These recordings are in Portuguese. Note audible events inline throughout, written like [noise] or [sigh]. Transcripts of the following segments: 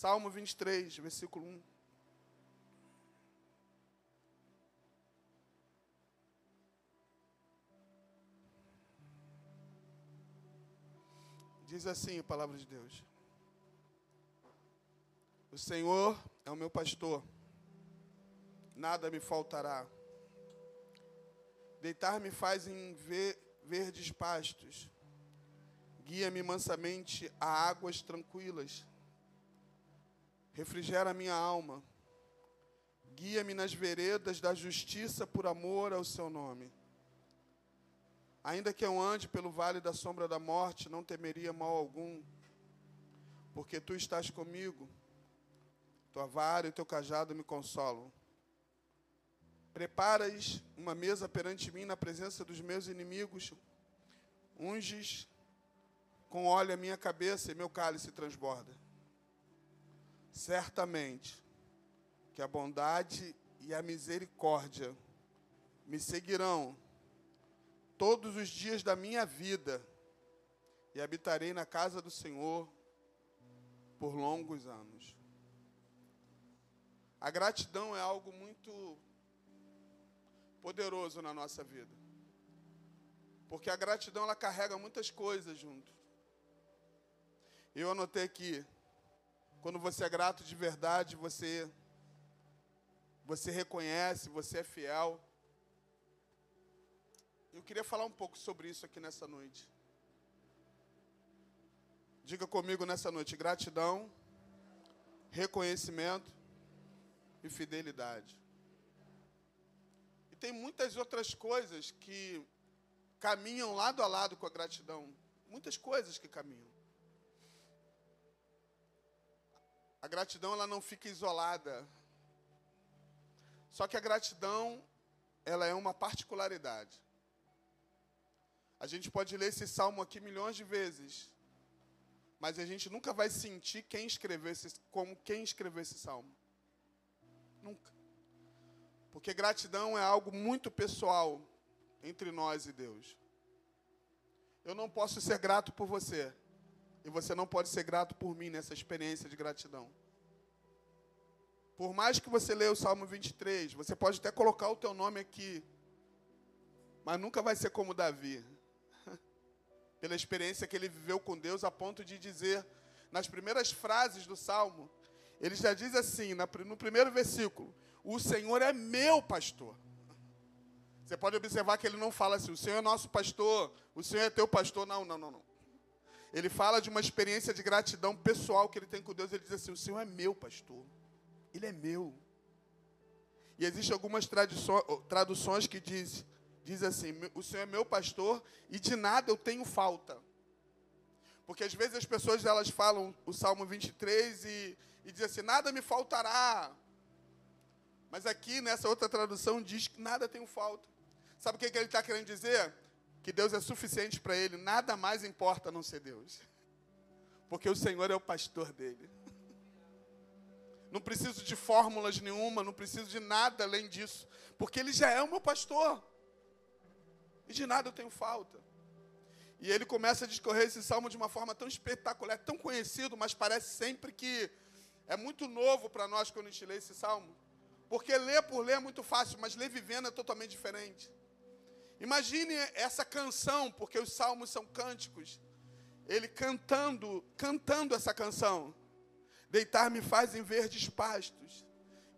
Salmo 23, versículo 1. Diz assim a palavra de Deus: O Senhor é o meu pastor, nada me faltará. Deitar-me faz em ver, verdes pastos, guia-me mansamente a águas tranquilas, refrigera minha alma, guia-me nas veredas da justiça por amor ao seu nome. Ainda que eu ande pelo vale da sombra da morte, não temeria mal algum, porque tu estás comigo. Tua vara e teu cajado me consolam. Preparas uma mesa perante mim na presença dos meus inimigos. Unges com óleo a minha cabeça e meu cálice transborda. Certamente que a bondade e a misericórdia me seguirão todos os dias da minha vida e habitarei na casa do Senhor por longos anos. A gratidão é algo muito poderoso na nossa vida. Porque a gratidão ela carrega muitas coisas junto. Eu anotei que quando você é grato de verdade, você você reconhece, você é fiel. Eu queria falar um pouco sobre isso aqui nessa noite. Diga comigo nessa noite: gratidão, reconhecimento e fidelidade. E tem muitas outras coisas que caminham lado a lado com a gratidão. Muitas coisas que caminham. A gratidão ela não fica isolada. Só que a gratidão ela é uma particularidade. A gente pode ler esse salmo aqui milhões de vezes, mas a gente nunca vai sentir quem escreveu esse, como quem escreveu esse salmo. Nunca. Porque gratidão é algo muito pessoal entre nós e Deus. Eu não posso ser grato por você, e você não pode ser grato por mim nessa experiência de gratidão. Por mais que você leia o Salmo 23, você pode até colocar o teu nome aqui, mas nunca vai ser como Davi [laughs] pela experiência que ele viveu com Deus, a ponto de dizer, nas primeiras frases do salmo, ele já diz assim, no primeiro versículo: O Senhor é meu pastor. Você pode observar que ele não fala assim, o Senhor é nosso pastor, o Senhor é teu pastor. Não, não, não, não. Ele fala de uma experiência de gratidão pessoal que ele tem com Deus. Ele diz assim: O Senhor é meu pastor. Ele é meu. E existem algumas traduções que dizem diz assim: O Senhor é meu pastor e de nada eu tenho falta. Porque às vezes as pessoas elas falam o Salmo 23 e, e dizem assim: Nada me faltará. Mas aqui nessa outra tradução diz que nada tenho falta. Sabe o que, que ele está querendo dizer? Que Deus é suficiente para ele, nada mais importa a não ser Deus. Porque o Senhor é o pastor dele. Não preciso de fórmulas nenhuma, não preciso de nada além disso, porque ele já é o meu pastor e de nada eu tenho falta. E ele começa a discorrer esse salmo de uma forma tão espetacular, tão conhecido, mas parece sempre que é muito novo para nós quando a gente lê esse salmo. Porque ler por ler é muito fácil, mas ler vivendo é totalmente diferente. Imagine essa canção, porque os salmos são cânticos. Ele cantando, cantando essa canção. Deitar-me faz em verdes pastos.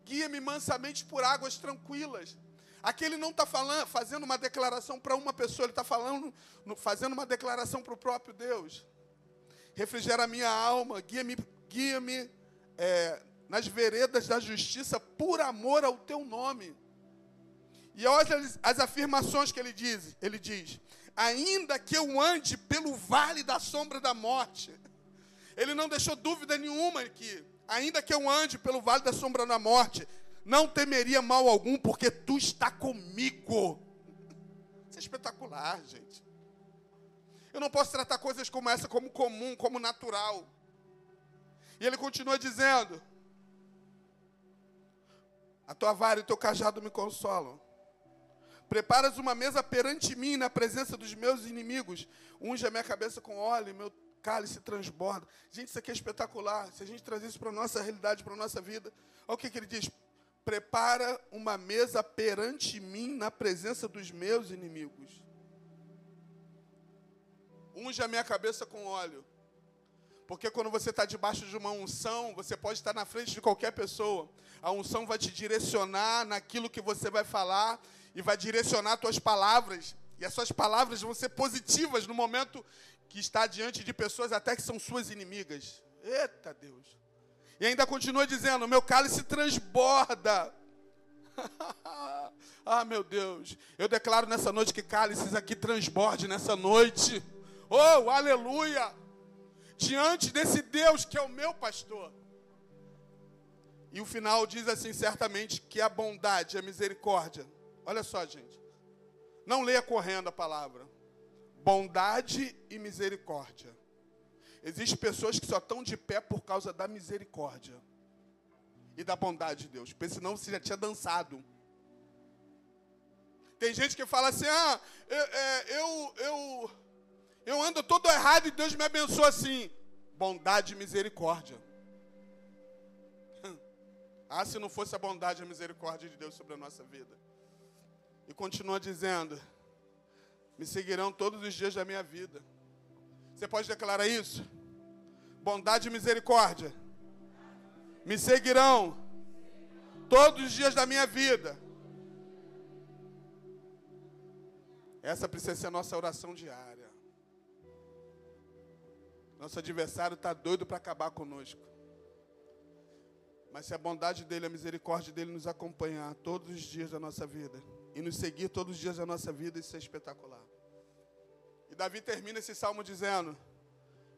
Guia-me mansamente por águas tranquilas. Aqui ele não está fazendo uma declaração para uma pessoa, ele está falando, fazendo uma declaração para o próprio Deus. Refrigera a minha alma, guia-me guia é, nas veredas da justiça por amor ao teu nome. E olha as, afirmações que ele diz. Ele diz: ainda que eu ande pelo vale da sombra da morte. Ele não deixou dúvida nenhuma aqui. Ainda que eu ande pelo vale da sombra da morte, não temeria mal algum, porque tu está comigo. Isso é espetacular, gente. Eu não posso tratar coisas como essa como comum, como natural. E ele continua dizendo: A tua vara e o teu cajado me consolam. Preparas uma mesa perante mim na presença dos meus inimigos. Unge a minha cabeça com óleo, meu cálice transborda. Gente, isso aqui é espetacular. Se a gente trazer isso para a nossa realidade, para a nossa vida, olha o que, que ele diz: prepara uma mesa perante mim na presença dos meus inimigos. Unge a minha cabeça com óleo. Porque quando você está debaixo de uma unção, você pode estar na frente de qualquer pessoa. A unção vai te direcionar naquilo que você vai falar e vai direcionar suas palavras. E as suas palavras vão ser positivas no momento que está diante de pessoas até que são suas inimigas. Eita Deus. E ainda continua dizendo: meu cálice transborda. [laughs] ah, meu Deus. Eu declaro nessa noite que cálices aqui transborde nessa noite. Oh, aleluia diante desse Deus que é o meu pastor. E o final diz assim, certamente, que a bondade, a misericórdia. Olha só, gente. Não leia correndo a palavra. Bondade e misericórdia. Existem pessoas que só estão de pé por causa da misericórdia e da bondade de Deus. Porque senão você já tinha dançado. Tem gente que fala assim: ah, eu, é, eu, eu ando todo errado e Deus me abençoa assim. Bondade e misericórdia. [laughs] Ah, se não fosse a bondade e a misericórdia de Deus sobre a nossa vida. E continua dizendo: Me seguirão todos os dias da minha vida. Você pode declarar isso? Bondade e misericórdia. Me seguirão todos os dias da minha vida. Essa precisa ser a nossa oração diária. Nosso adversário está doido para acabar conosco. Mas se a bondade dele, a misericórdia dele nos acompanhar todos os dias da nossa vida e nos seguir todos os dias da nossa vida, isso é espetacular. E Davi termina esse salmo dizendo: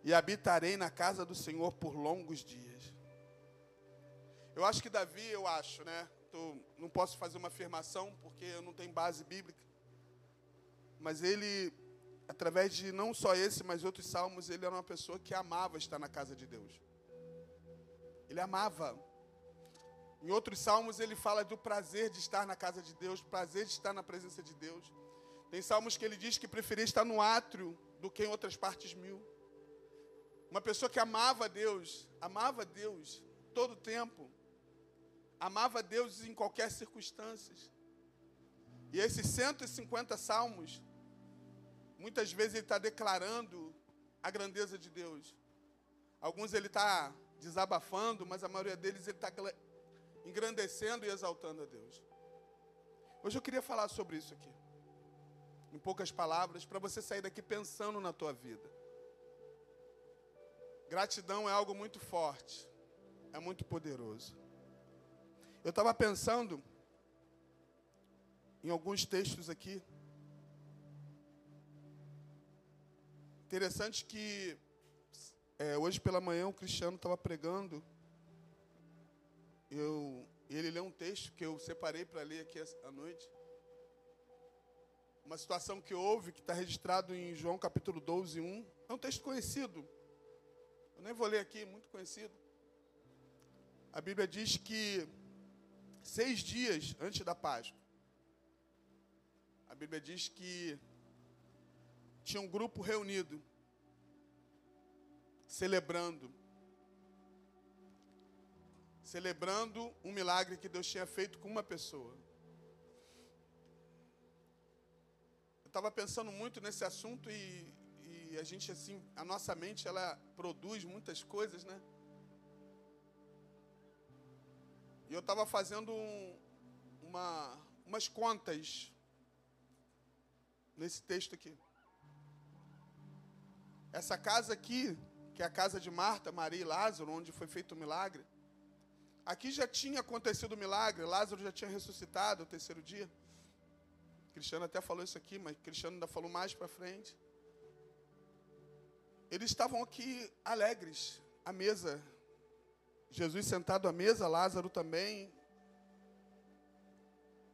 E habitarei na casa do Senhor por longos dias. Eu acho que Davi, eu acho, né? Tô, não posso fazer uma afirmação porque eu não tenho base bíblica. Mas ele através de não só esse, mas outros salmos, ele era uma pessoa que amava estar na casa de Deus. Ele amava. Em outros salmos, ele fala do prazer de estar na casa de Deus, prazer de estar na presença de Deus. Tem salmos que ele diz que preferia estar no átrio do que em outras partes mil. Uma pessoa que amava Deus, amava Deus todo o tempo, amava Deus em qualquer circunstância. E esses 150 salmos Muitas vezes ele está declarando a grandeza de Deus. Alguns ele está desabafando, mas a maioria deles ele está engrandecendo e exaltando a Deus. Hoje eu queria falar sobre isso aqui. Em poucas palavras, para você sair daqui pensando na tua vida. Gratidão é algo muito forte, é muito poderoso. Eu estava pensando em alguns textos aqui Interessante que é, hoje pela manhã o Cristiano estava pregando. Eu, ele leu um texto que eu separei para ler aqui à noite. Uma situação que houve, que está registrado em João capítulo 12, 1. É um texto conhecido. Eu nem vou ler aqui, muito conhecido. A Bíblia diz que seis dias antes da Páscoa, a Bíblia diz que tinha um grupo reunido, celebrando. Celebrando um milagre que Deus tinha feito com uma pessoa. Eu estava pensando muito nesse assunto e, e a gente, assim, a nossa mente, ela produz muitas coisas, né? E eu estava fazendo um, uma, umas contas nesse texto aqui. Essa casa aqui, que é a casa de Marta, Maria e Lázaro, onde foi feito o milagre, aqui já tinha acontecido o milagre, Lázaro já tinha ressuscitado o terceiro dia. Cristiano até falou isso aqui, mas Cristiano ainda falou mais para frente. Eles estavam aqui alegres, à mesa. Jesus sentado à mesa, Lázaro também.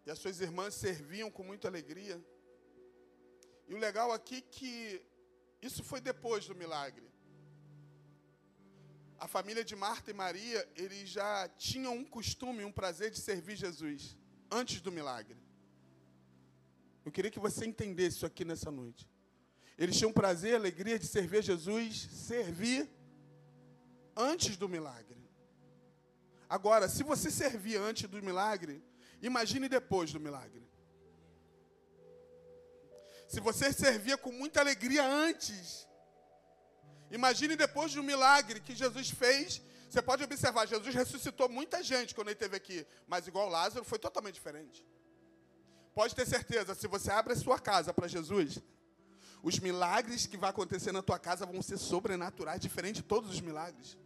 E as suas irmãs serviam com muita alegria. E o legal aqui é que isso foi depois do milagre. A família de Marta e Maria, eles já tinham um costume, um prazer de servir Jesus antes do milagre. Eu queria que você entendesse isso aqui nessa noite. Eles tinham prazer, alegria de servir Jesus, servir antes do milagre. Agora, se você servir antes do milagre, imagine depois do milagre. Se você servia com muita alegria antes, imagine depois do milagre que Jesus fez. Você pode observar, Jesus ressuscitou muita gente quando ele esteve aqui, mas igual Lázaro foi totalmente diferente. Pode ter certeza, se você abre a sua casa para Jesus, os milagres que vai acontecer na tua casa vão ser sobrenaturais, diferente de todos os milagres.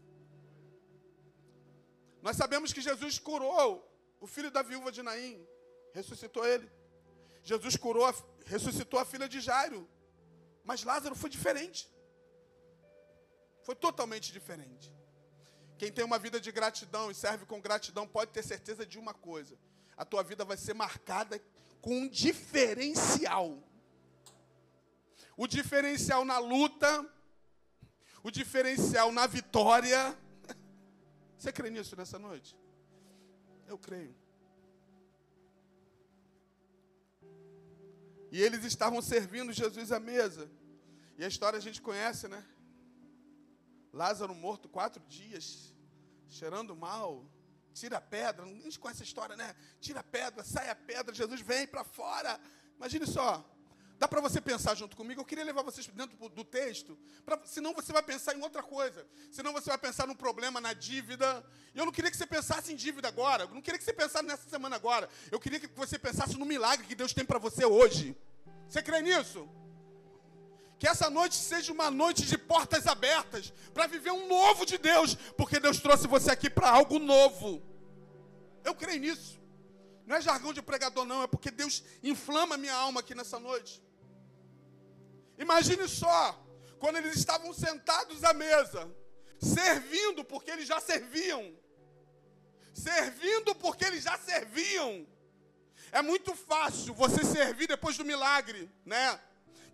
Nós sabemos que Jesus curou o filho da viúva de Naim, ressuscitou ele. Jesus curou, ressuscitou a filha de Jairo. Mas Lázaro foi diferente. Foi totalmente diferente. Quem tem uma vida de gratidão e serve com gratidão pode ter certeza de uma coisa: a tua vida vai ser marcada com um diferencial. O diferencial na luta, o diferencial na vitória, [laughs] você crê nisso nessa noite? Eu creio. E eles estavam servindo Jesus à mesa. E a história a gente conhece, né? Lázaro morto quatro dias, cheirando mal. Tira a pedra, gente conhece a história, né? Tira a pedra, sai a pedra, Jesus vem para fora. Imagine só, Dá para você pensar junto comigo? Eu queria levar vocês dentro do texto, pra, senão você vai pensar em outra coisa. Senão você vai pensar num problema, na dívida. E eu não queria que você pensasse em dívida agora. Eu não queria que você pensasse nessa semana agora. Eu queria que você pensasse no milagre que Deus tem para você hoje. Você crê nisso? Que essa noite seja uma noite de portas abertas para viver um novo de Deus, porque Deus trouxe você aqui para algo novo. Eu creio nisso. Não é jargão de pregador, não, é porque Deus inflama minha alma aqui nessa noite. Imagine só, quando eles estavam sentados à mesa, servindo porque eles já serviam. Servindo porque eles já serviam. É muito fácil você servir depois do milagre, né?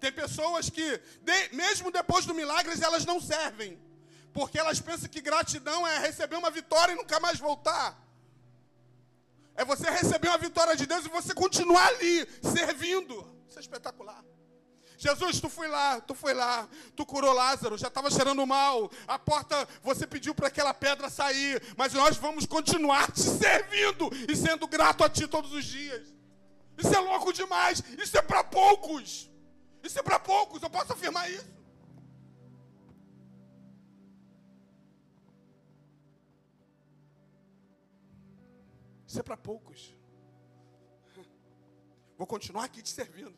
Tem pessoas que, de, mesmo depois do milagre, elas não servem. Porque elas pensam que gratidão é receber uma vitória e nunca mais voltar. É você receber uma vitória de Deus e você continuar ali, servindo. Isso é espetacular. Jesus, tu foi lá, tu foi lá, tu curou Lázaro, já estava cheirando mal. A porta, você pediu para aquela pedra sair, mas nós vamos continuar te servindo e sendo grato a ti todos os dias. Isso é louco demais. Isso é para poucos. Isso é para poucos, eu posso afirmar isso. Isso é para poucos. Vou continuar aqui te servindo.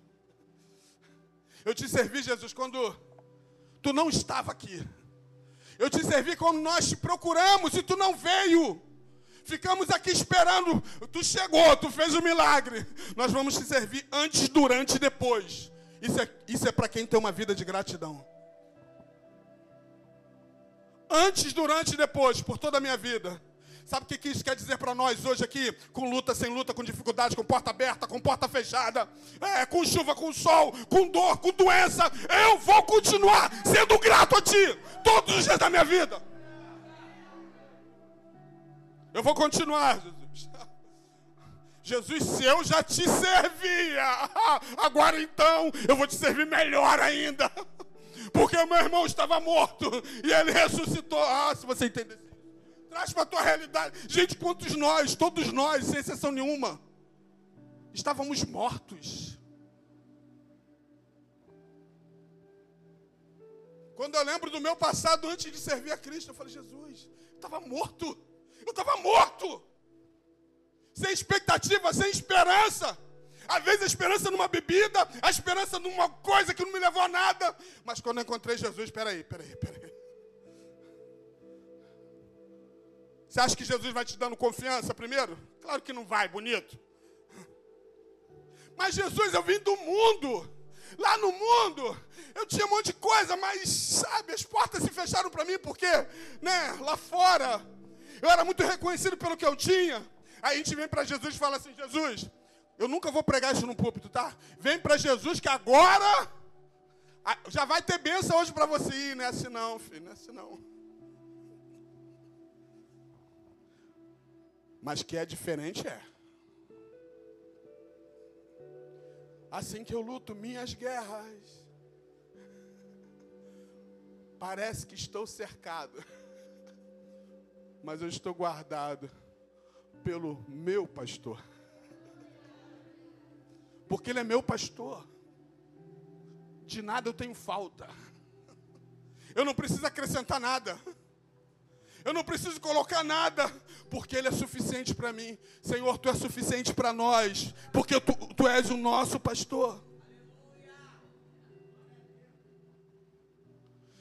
Eu te servi, Jesus, quando tu não estava aqui. Eu te servi quando nós te procuramos e tu não veio. Ficamos aqui esperando. Tu chegou, tu fez o milagre. Nós vamos te servir antes, durante e depois. Isso é, isso é para quem tem uma vida de gratidão. Antes, durante e depois, por toda a minha vida. Sabe o que isso quer dizer para nós hoje aqui? Com luta, sem luta, com dificuldade, com porta aberta, com porta fechada, é, com chuva, com sol, com dor, com doença. Eu vou continuar sendo grato a Ti todos os dias da minha vida. Eu vou continuar, Jesus. Jesus, se eu já te servia, [laughs] agora então eu vou te servir melhor ainda. [laughs] Porque meu irmão estava morto e ele ressuscitou. Ah, se você entender. Traz para a tua realidade. Gente, quantos nós, todos nós, sem exceção nenhuma, estávamos mortos. Quando eu lembro do meu passado antes de servir a Cristo, eu falei, Jesus, eu estava morto. Eu estava morto. Sem expectativa, sem esperança. Às vezes a esperança numa bebida, a esperança numa coisa que não me levou a nada. Mas quando eu encontrei Jesus, espera aí, espera aí, espera aí. Você acha que Jesus vai te dando confiança primeiro? Claro que não vai, bonito. Mas Jesus, eu vim do mundo. Lá no mundo, eu tinha um monte de coisa, mas, sabe, as portas se fecharam para mim porque, né, lá fora, eu era muito reconhecido pelo que eu tinha. Aí a gente vem para Jesus e fala assim: Jesus, eu nunca vou pregar isso no púlpito, tá? Vem para Jesus que agora já vai ter bênção hoje para você ir, não é assim não, filho, não é assim não. Mas que é diferente é. Assim que eu luto minhas guerras. Parece que estou cercado, [laughs] mas eu estou guardado pelo meu pastor. Porque ele é meu pastor. De nada eu tenho falta. Eu não preciso acrescentar nada. Eu não preciso colocar nada, porque Ele é suficiente para mim. Senhor, Tu é suficiente para nós, porque tu, tu és o nosso pastor.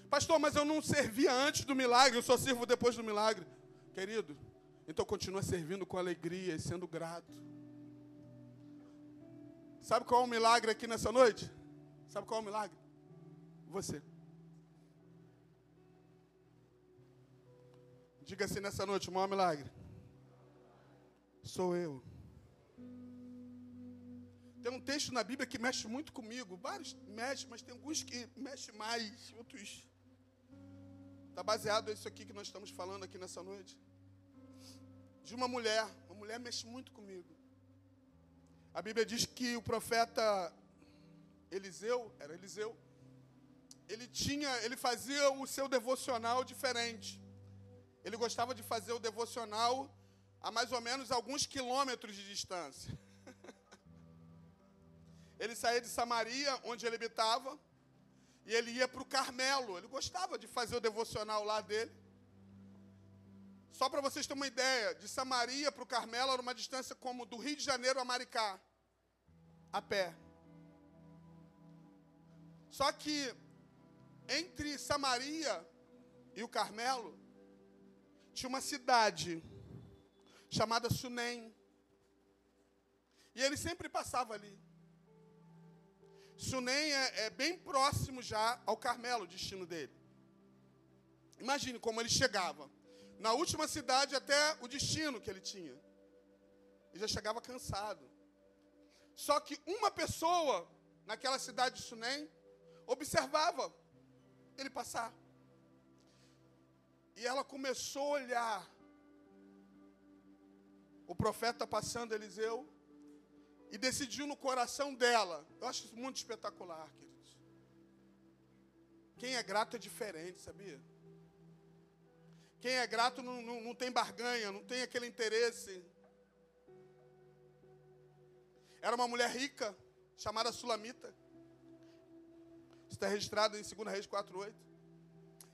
Pastor, mas eu não servia antes do milagre, eu só sirvo depois do milagre. Querido, então continua servindo com alegria e sendo grato. Sabe qual é o milagre aqui nessa noite? Sabe qual é o milagre? Você. Diga assim nessa noite, o maior milagre. Sou eu. Tem um texto na Bíblia que mexe muito comigo. Vários mexem, mas tem alguns que mexem mais, outros Está baseado nisso aqui que nós estamos falando aqui nessa noite. De uma mulher. Uma mulher mexe muito comigo. A Bíblia diz que o profeta Eliseu, era Eliseu, ele tinha, ele fazia o seu devocional diferente. Ele gostava de fazer o devocional a mais ou menos alguns quilômetros de distância. [laughs] ele saía de Samaria, onde ele habitava, e ele ia para o Carmelo. Ele gostava de fazer o devocional lá dele. Só para vocês terem uma ideia, de Samaria para o Carmelo era uma distância como do Rio de Janeiro a Maricá, a pé. Só que entre Samaria e o Carmelo tinha uma cidade chamada Sunem. E ele sempre passava ali. Sunem é, é bem próximo já ao Carmelo, o destino dele. Imagine como ele chegava. Na última cidade até o destino que ele tinha. Ele já chegava cansado. Só que uma pessoa naquela cidade de Sunem observava ele passar. E ela começou a olhar o profeta passando Eliseu e decidiu no coração dela. Eu acho isso muito espetacular, queridos. Quem é grato é diferente, sabia? Quem é grato não, não, não tem barganha, não tem aquele interesse. Era uma mulher rica, chamada Sulamita. Está registrado em 2 Reis 4,8.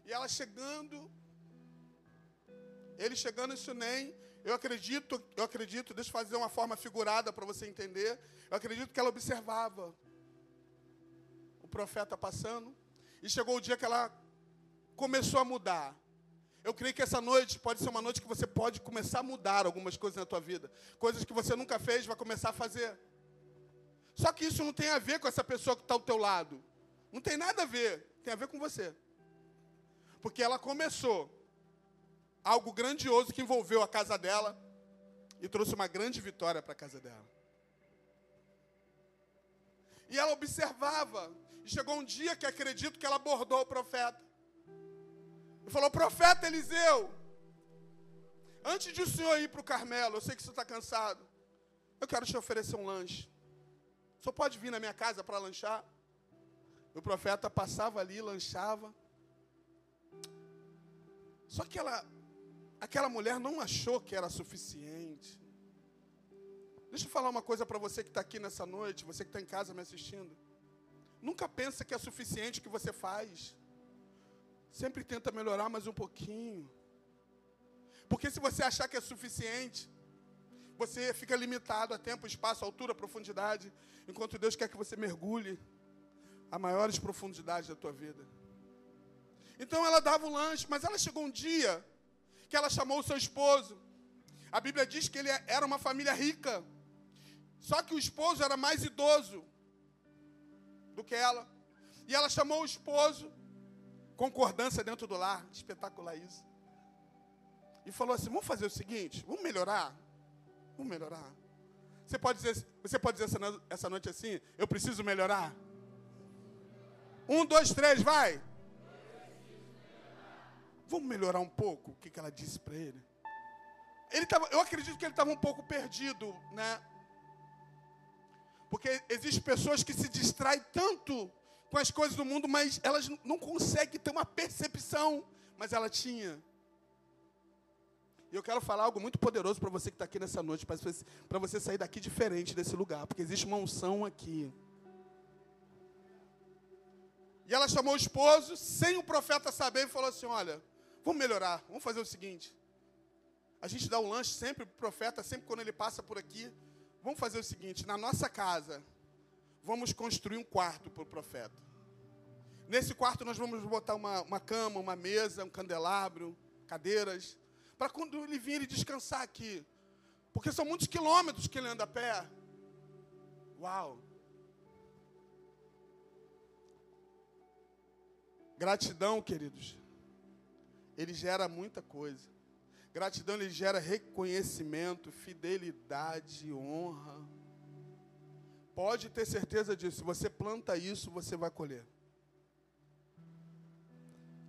E ela chegando, ele chegando em Sunem, eu acredito, eu acredito, deixa eu fazer uma forma figurada para você entender. Eu acredito que ela observava o profeta passando e chegou o dia que ela começou a mudar. Eu creio que essa noite pode ser uma noite que você pode começar a mudar algumas coisas na tua vida. Coisas que você nunca fez, vai começar a fazer. Só que isso não tem a ver com essa pessoa que está ao teu lado. Não tem nada a ver. Tem a ver com você. Porque ela começou algo grandioso que envolveu a casa dela e trouxe uma grande vitória para a casa dela. E ela observava, e chegou um dia que acredito que ela abordou o profeta. E falou: Profeta Eliseu, antes de o senhor ir para o Carmelo, eu sei que você está cansado, eu quero te oferecer um lanche. O senhor pode vir na minha casa para lanchar? O profeta passava ali, lanchava. Só que ela aquela mulher não achou que era suficiente. Deixa eu falar uma coisa para você que está aqui nessa noite, você que está em casa me assistindo. Nunca pensa que é suficiente o que você faz. Sempre tenta melhorar mais um pouquinho. Porque se você achar que é suficiente, você fica limitado a tempo, espaço, altura, profundidade, enquanto Deus quer que você mergulhe a maiores profundidades da tua vida. Então ela dava o lanche, mas ela chegou um dia que ela chamou o seu esposo. A Bíblia diz que ele era uma família rica. Só que o esposo era mais idoso do que ela. E ela chamou o esposo, concordância dentro do lar, espetacular isso. E falou assim: vamos fazer o seguinte, vamos melhorar. Vamos melhorar. Você pode dizer, você pode dizer essa noite assim: eu preciso melhorar. Um, dois, três, vai. Vamos melhorar um pouco o que, que ela disse para ele? ele tava, eu acredito que ele estava um pouco perdido, né? Porque existem pessoas que se distraem tanto com as coisas do mundo, mas elas não conseguem ter uma percepção, mas ela tinha. E eu quero falar algo muito poderoso para você que está aqui nessa noite, para você sair daqui diferente desse lugar, porque existe uma unção aqui. E ela chamou o esposo, sem o profeta saber, e falou assim: Olha, vamos melhorar, vamos fazer o seguinte. A gente dá um lanche sempre para o profeta, sempre quando ele passa por aqui. Vamos fazer o seguinte: na nossa casa, vamos construir um quarto para o profeta. Nesse quarto nós vamos botar uma, uma cama, uma mesa, um candelabro, cadeiras, para quando ele vir ele descansar aqui. Porque são muitos quilômetros que ele anda a pé. Uau! Gratidão, queridos, ele gera muita coisa. Gratidão ele gera reconhecimento, fidelidade, honra. Pode ter certeza disso. Se você planta isso, você vai colher.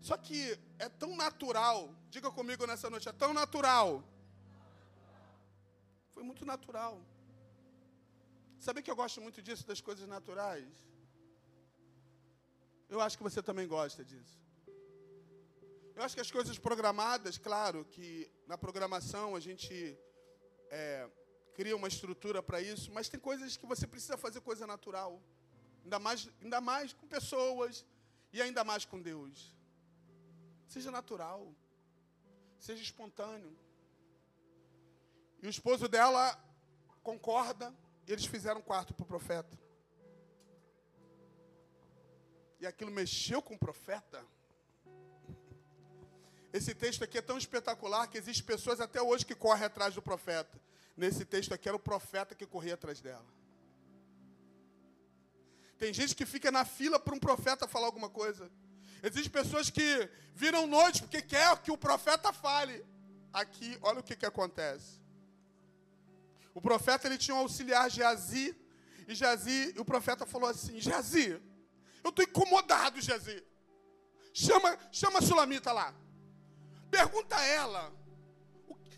Só que é tão natural, diga comigo nessa noite, é tão natural. Foi muito natural. Sabe que eu gosto muito disso, das coisas naturais? Eu acho que você também gosta disso. Eu acho que as coisas programadas, claro, que na programação a gente é, cria uma estrutura para isso, mas tem coisas que você precisa fazer coisa natural. Ainda mais, ainda mais com pessoas e ainda mais com Deus. Seja natural. Seja espontâneo. E o esposo dela concorda, e eles fizeram um quarto para o profeta. E aquilo mexeu com o profeta. Esse texto aqui é tão espetacular que existem pessoas até hoje que correm atrás do profeta. Nesse texto aqui era o profeta que corria atrás dela. Tem gente que fica na fila para um profeta falar alguma coisa. Existem pessoas que viram noite porque quer que o profeta fale. Aqui, olha o que, que acontece. O profeta ele tinha um auxiliar Geazi, e Geazi, o profeta falou assim: Geazi, eu estou incomodado, Geazi. Chama, chama a Sulamita lá. Pergunta a ela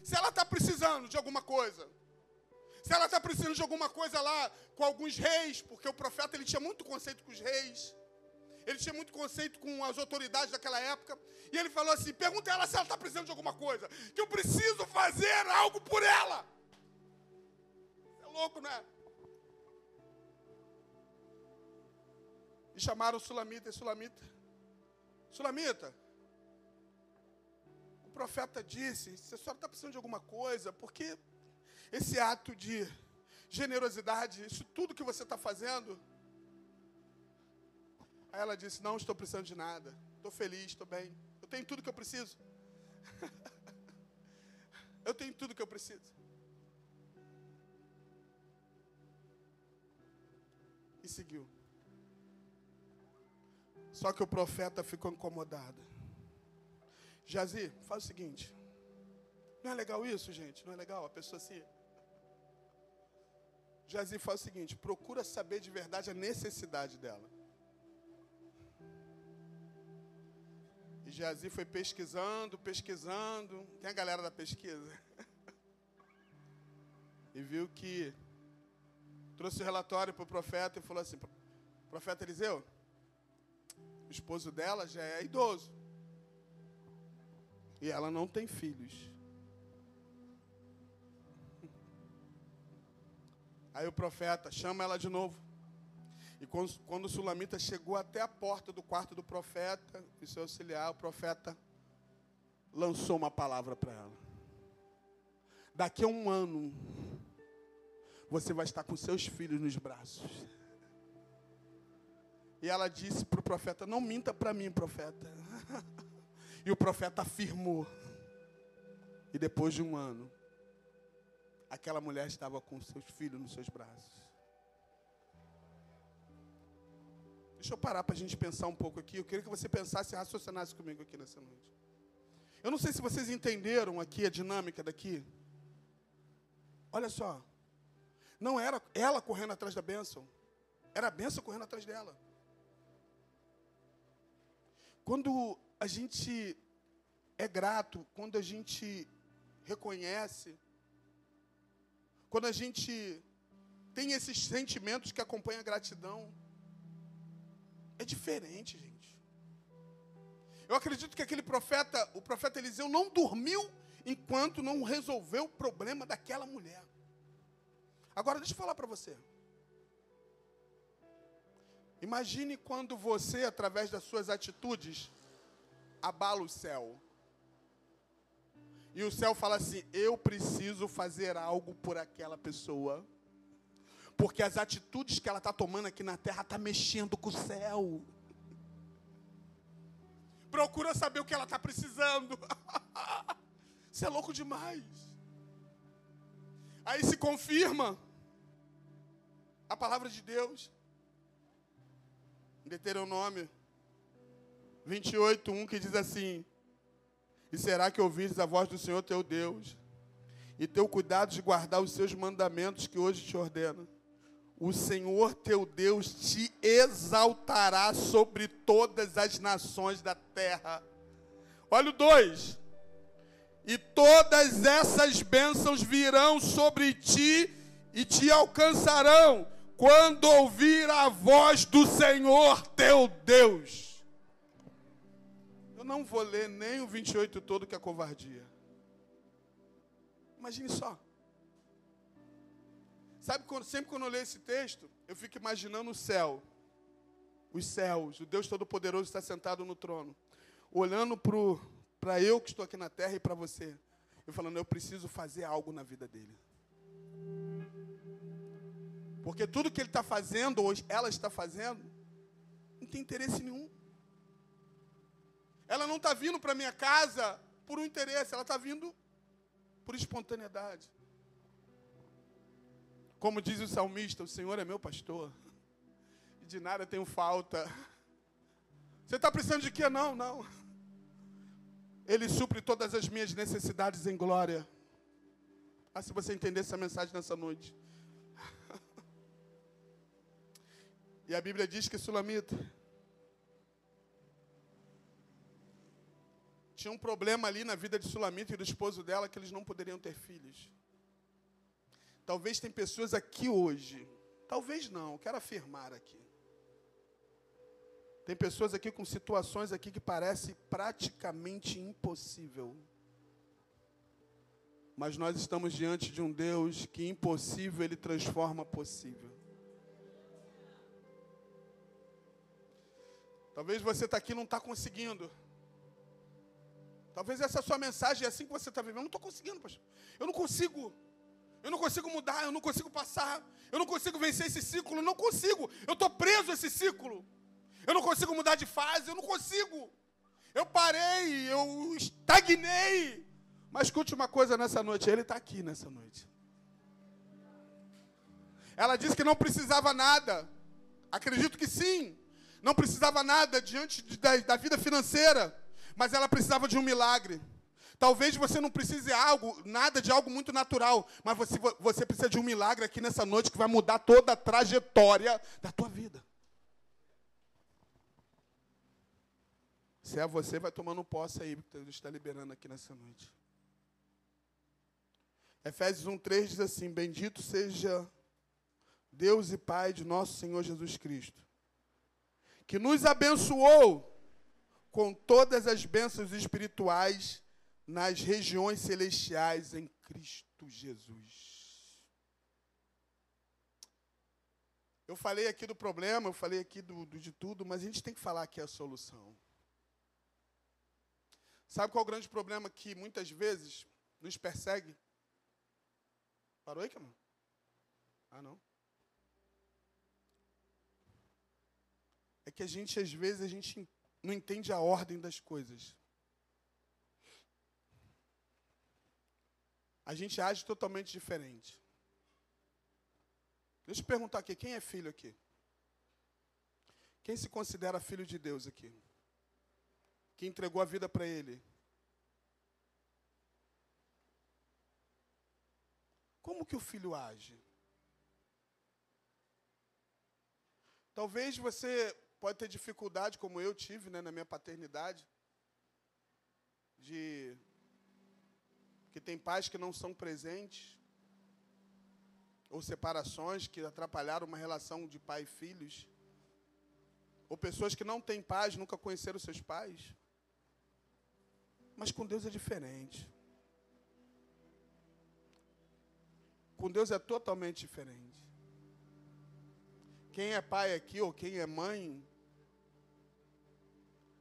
se ela está precisando de alguma coisa. Se ela está precisando de alguma coisa lá com alguns reis, porque o profeta ele tinha muito conceito com os reis. Ele tinha muito conceito com as autoridades daquela época. E ele falou assim: pergunta a ela se ela está precisando de alguma coisa. Que eu preciso fazer algo por ela. É louco, não é? E chamaram o Sulamita e Sulamita. Sulamita, profeta disse: se a senhora está precisando de alguma coisa, porque esse ato de generosidade, isso tudo que você está fazendo. Aí ela disse: Não estou precisando de nada, estou feliz, estou bem, eu tenho tudo que eu preciso. [laughs] eu tenho tudo que eu preciso. E seguiu. Só que o profeta ficou incomodado. Jazi, faz o seguinte. Não é legal isso, gente? Não é legal a pessoa se. Jazi faz o seguinte: procura saber de verdade a necessidade dela. E Jazi foi pesquisando, pesquisando. Tem a galera da pesquisa. [laughs] e viu que trouxe o relatório para o profeta e falou assim: Profeta Eliseu, o esposo dela já é idoso. E ela não tem filhos. Aí o profeta chama ela de novo. E quando, quando o sulamita chegou até a porta do quarto do profeta, e seu auxiliar, o profeta lançou uma palavra para ela. Daqui a um ano, você vai estar com seus filhos nos braços. E ela disse para o profeta: Não minta para mim, profeta. [laughs] e o profeta afirmou. E depois de um ano, aquela mulher estava com seus filhos nos seus braços. Deixa eu parar para a gente pensar um pouco aqui. Eu queria que você pensasse e raciocinasse comigo aqui nessa noite. Eu não sei se vocês entenderam aqui a dinâmica daqui. Olha só. Não era ela correndo atrás da bênção. Era a bênção correndo atrás dela. Quando a gente é grato, quando a gente reconhece, quando a gente tem esses sentimentos que acompanham a gratidão, É diferente, gente. Eu acredito que aquele profeta, o profeta Eliseu, não dormiu enquanto não resolveu o problema daquela mulher. Agora, deixa eu falar para você. Imagine quando você, através das suas atitudes, abala o céu. E o céu fala assim: eu preciso fazer algo por aquela pessoa. Porque as atitudes que ela está tomando aqui na terra está mexendo com o céu. Procura saber o que ela está precisando. [laughs] Você é louco demais. Aí se confirma a palavra de Deus. Deuteronômio 28, 1, que diz assim: E será que ouvistes a voz do Senhor teu Deus, e teu cuidado de guardar os seus mandamentos que hoje te ordeno? O Senhor teu Deus te exaltará sobre todas as nações da terra. Olha o 2. E todas essas bênçãos virão sobre ti e te alcançarão quando ouvir a voz do Senhor teu Deus. Eu não vou ler nem o 28 todo que é covardia. Imagine só. Sabe, sempre quando eu leio esse texto, eu fico imaginando o céu, os céus, o Deus Todo-Poderoso está sentado no trono, olhando para eu que estou aqui na terra e para você, e falando: eu preciso fazer algo na vida dele. Porque tudo que ele está fazendo, ou ela está fazendo, não tem interesse nenhum. Ela não está vindo para minha casa por um interesse, ela está vindo por espontaneidade. Como diz o salmista, o Senhor é meu pastor, e de nada tenho falta. Você está precisando de quê? Não, não. Ele supre todas as minhas necessidades em glória. Ah, se você entender essa mensagem nessa noite. [laughs] E a Bíblia diz que Sulamita tinha um problema ali na vida de Sulamita e do esposo dela que eles não poderiam ter filhos. Talvez tem pessoas aqui hoje, talvez não, quero afirmar aqui. Tem pessoas aqui com situações aqui que parece praticamente impossível. Mas nós estamos diante de um Deus que impossível ele transforma possível. Talvez você está aqui e não está conseguindo. Talvez essa sua mensagem é assim que você está vivendo. Eu não estou conseguindo, pastor. Eu não consigo. Eu não consigo mudar, eu não consigo passar. Eu não consigo vencer esse ciclo. Eu não consigo. Eu estou preso a esse ciclo. Eu não consigo mudar de fase. Eu não consigo. Eu parei, eu estagnei. Mas escute uma coisa nessa noite. Ele está aqui nessa noite. Ela disse que não precisava nada. Acredito que sim não precisava nada diante de, da, da vida financeira, mas ela precisava de um milagre. Talvez você não precise algo, nada de algo muito natural, mas você, você precisa de um milagre aqui nessa noite que vai mudar toda a trajetória da tua vida. Se é você, vai tomando posse aí, porque Deus está liberando aqui nessa noite. Efésios 1,3 diz assim: Bendito seja Deus e Pai de nosso Senhor Jesus Cristo que nos abençoou com todas as bênçãos espirituais nas regiões celestiais em Cristo Jesus. Eu falei aqui do problema, eu falei aqui do, do, de tudo, mas a gente tem que falar aqui a solução. Sabe qual é o grande problema que muitas vezes nos persegue? Parou aí, Camão? Ah, não. é que a gente, às vezes, a gente não entende a ordem das coisas. A gente age totalmente diferente. Deixa eu perguntar aqui, quem é filho aqui? Quem se considera filho de Deus aqui? Quem entregou a vida para Ele? Como que o filho age? Talvez você pode ter dificuldade, como eu tive né, na minha paternidade, de que tem pais que não são presentes, ou separações que atrapalharam uma relação de pai e filhos. ou pessoas que não têm pais, nunca conheceram seus pais. Mas com Deus é diferente. Com Deus é totalmente diferente. Quem é pai aqui ou quem é mãe,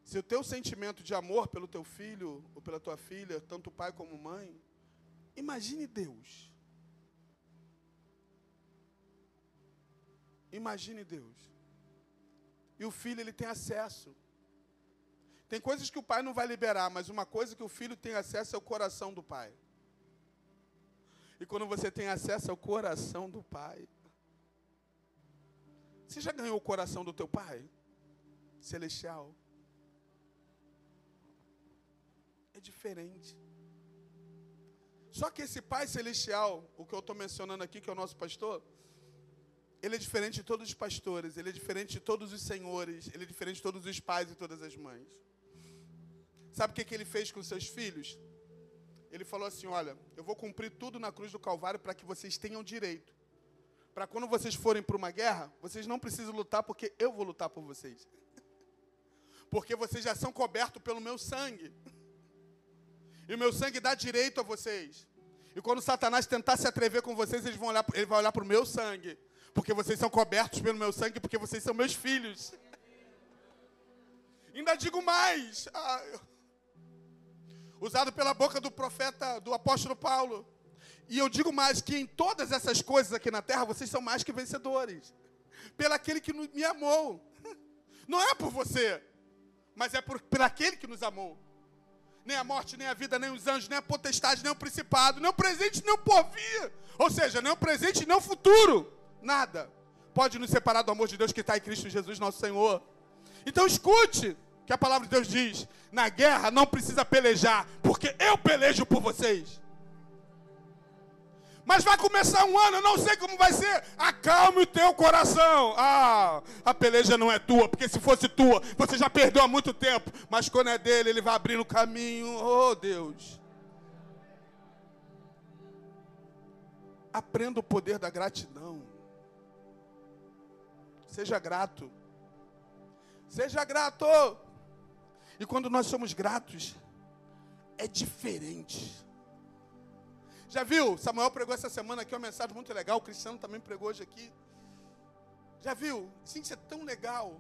se o teu sentimento de amor pelo teu filho ou pela tua filha, tanto pai como mãe, imagine Deus. Imagine Deus. E o filho ele tem acesso. Tem coisas que o pai não vai liberar, mas uma coisa que o filho tem acesso é o coração do pai. E quando você tem acesso ao coração do pai, você já ganhou o coração do teu pai celestial? É diferente. Só que esse pai celestial, o que eu estou mencionando aqui, que é o nosso pastor, ele é diferente de todos os pastores, ele é diferente de todos os senhores, ele é diferente de todos os pais e todas as mães. Sabe o que, que ele fez com seus filhos? Ele falou assim: Olha, eu vou cumprir tudo na cruz do Calvário para que vocês tenham direito. Para quando vocês forem para uma guerra, vocês não precisam lutar, porque eu vou lutar por vocês. [laughs] Porque vocês já são cobertos pelo meu sangue. [laughs] E o meu sangue dá direito a vocês. E quando Satanás tentar se atrever com vocês, ele vai olhar, ele vai olhar para o meu sangue porque vocês são cobertos pelo meu sangue, porque vocês são meus filhos. Ainda digo mais, ah, usado pela boca do profeta, do apóstolo Paulo. E eu digo mais que em todas essas coisas aqui na terra, vocês são mais que vencedores. Pelo aquele que me amou. [laughs] Não é por você, mas é por, por aquele que nos amou. Nem a morte, nem a vida, nem os anjos, nem a potestade, nem o principado, nem o presente, nem o porvir. Ou seja, nem o presente, nem o futuro nada pode nos separar do amor de Deus que está em Cristo Jesus, nosso Senhor. Então escute que a palavra de Deus diz: na guerra não precisa pelejar, porque eu pelejo por vocês. Mas vai começar um ano, eu não sei como vai ser. Acalme o teu coração. Ah, a peleja não é tua, porque se fosse tua, você já perdeu há muito tempo. Mas quando é dele, ele vai abrindo o caminho. Oh, Deus. Aprenda o poder da gratidão. Seja grato. Seja grato. E quando nós somos gratos, é diferente. Já viu? Samuel pregou essa semana aqui uma mensagem muito legal. O Cristiano também pregou hoje aqui. Já viu? Sim, isso é tão legal.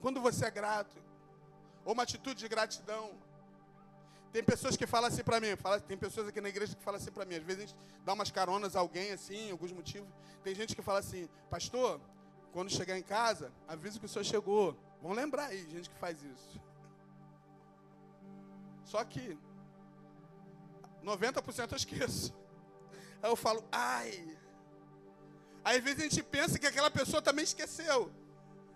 Quando você é grato, ou uma atitude de gratidão. Tem pessoas que falam assim para mim, fala, tem pessoas aqui na igreja que falam assim para mim, às vezes a gente dá umas caronas a alguém assim, alguns motivos. Tem gente que fala assim, pastor, quando chegar em casa, avisa que o senhor chegou. Vamos lembrar aí, gente que faz isso. Só que 90% eu esqueço. Aí eu falo, ai. Aí às vezes a gente pensa que aquela pessoa também esqueceu.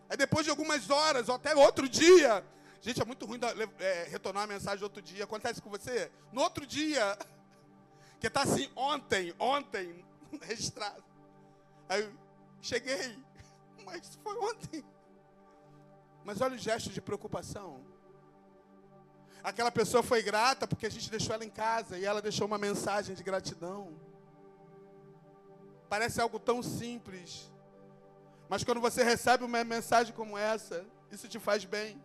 Aí depois de algumas horas, ou até outro dia, Gente, é muito ruim da, é, retornar a mensagem outro dia. Acontece com você? No outro dia, [laughs] que está assim, ontem, ontem, [laughs] registrado. Aí cheguei, [laughs] mas foi ontem. Mas olha o gesto de preocupação. Aquela pessoa foi grata porque a gente deixou ela em casa e ela deixou uma mensagem de gratidão. Parece algo tão simples. Mas quando você recebe uma mensagem como essa, isso te faz bem.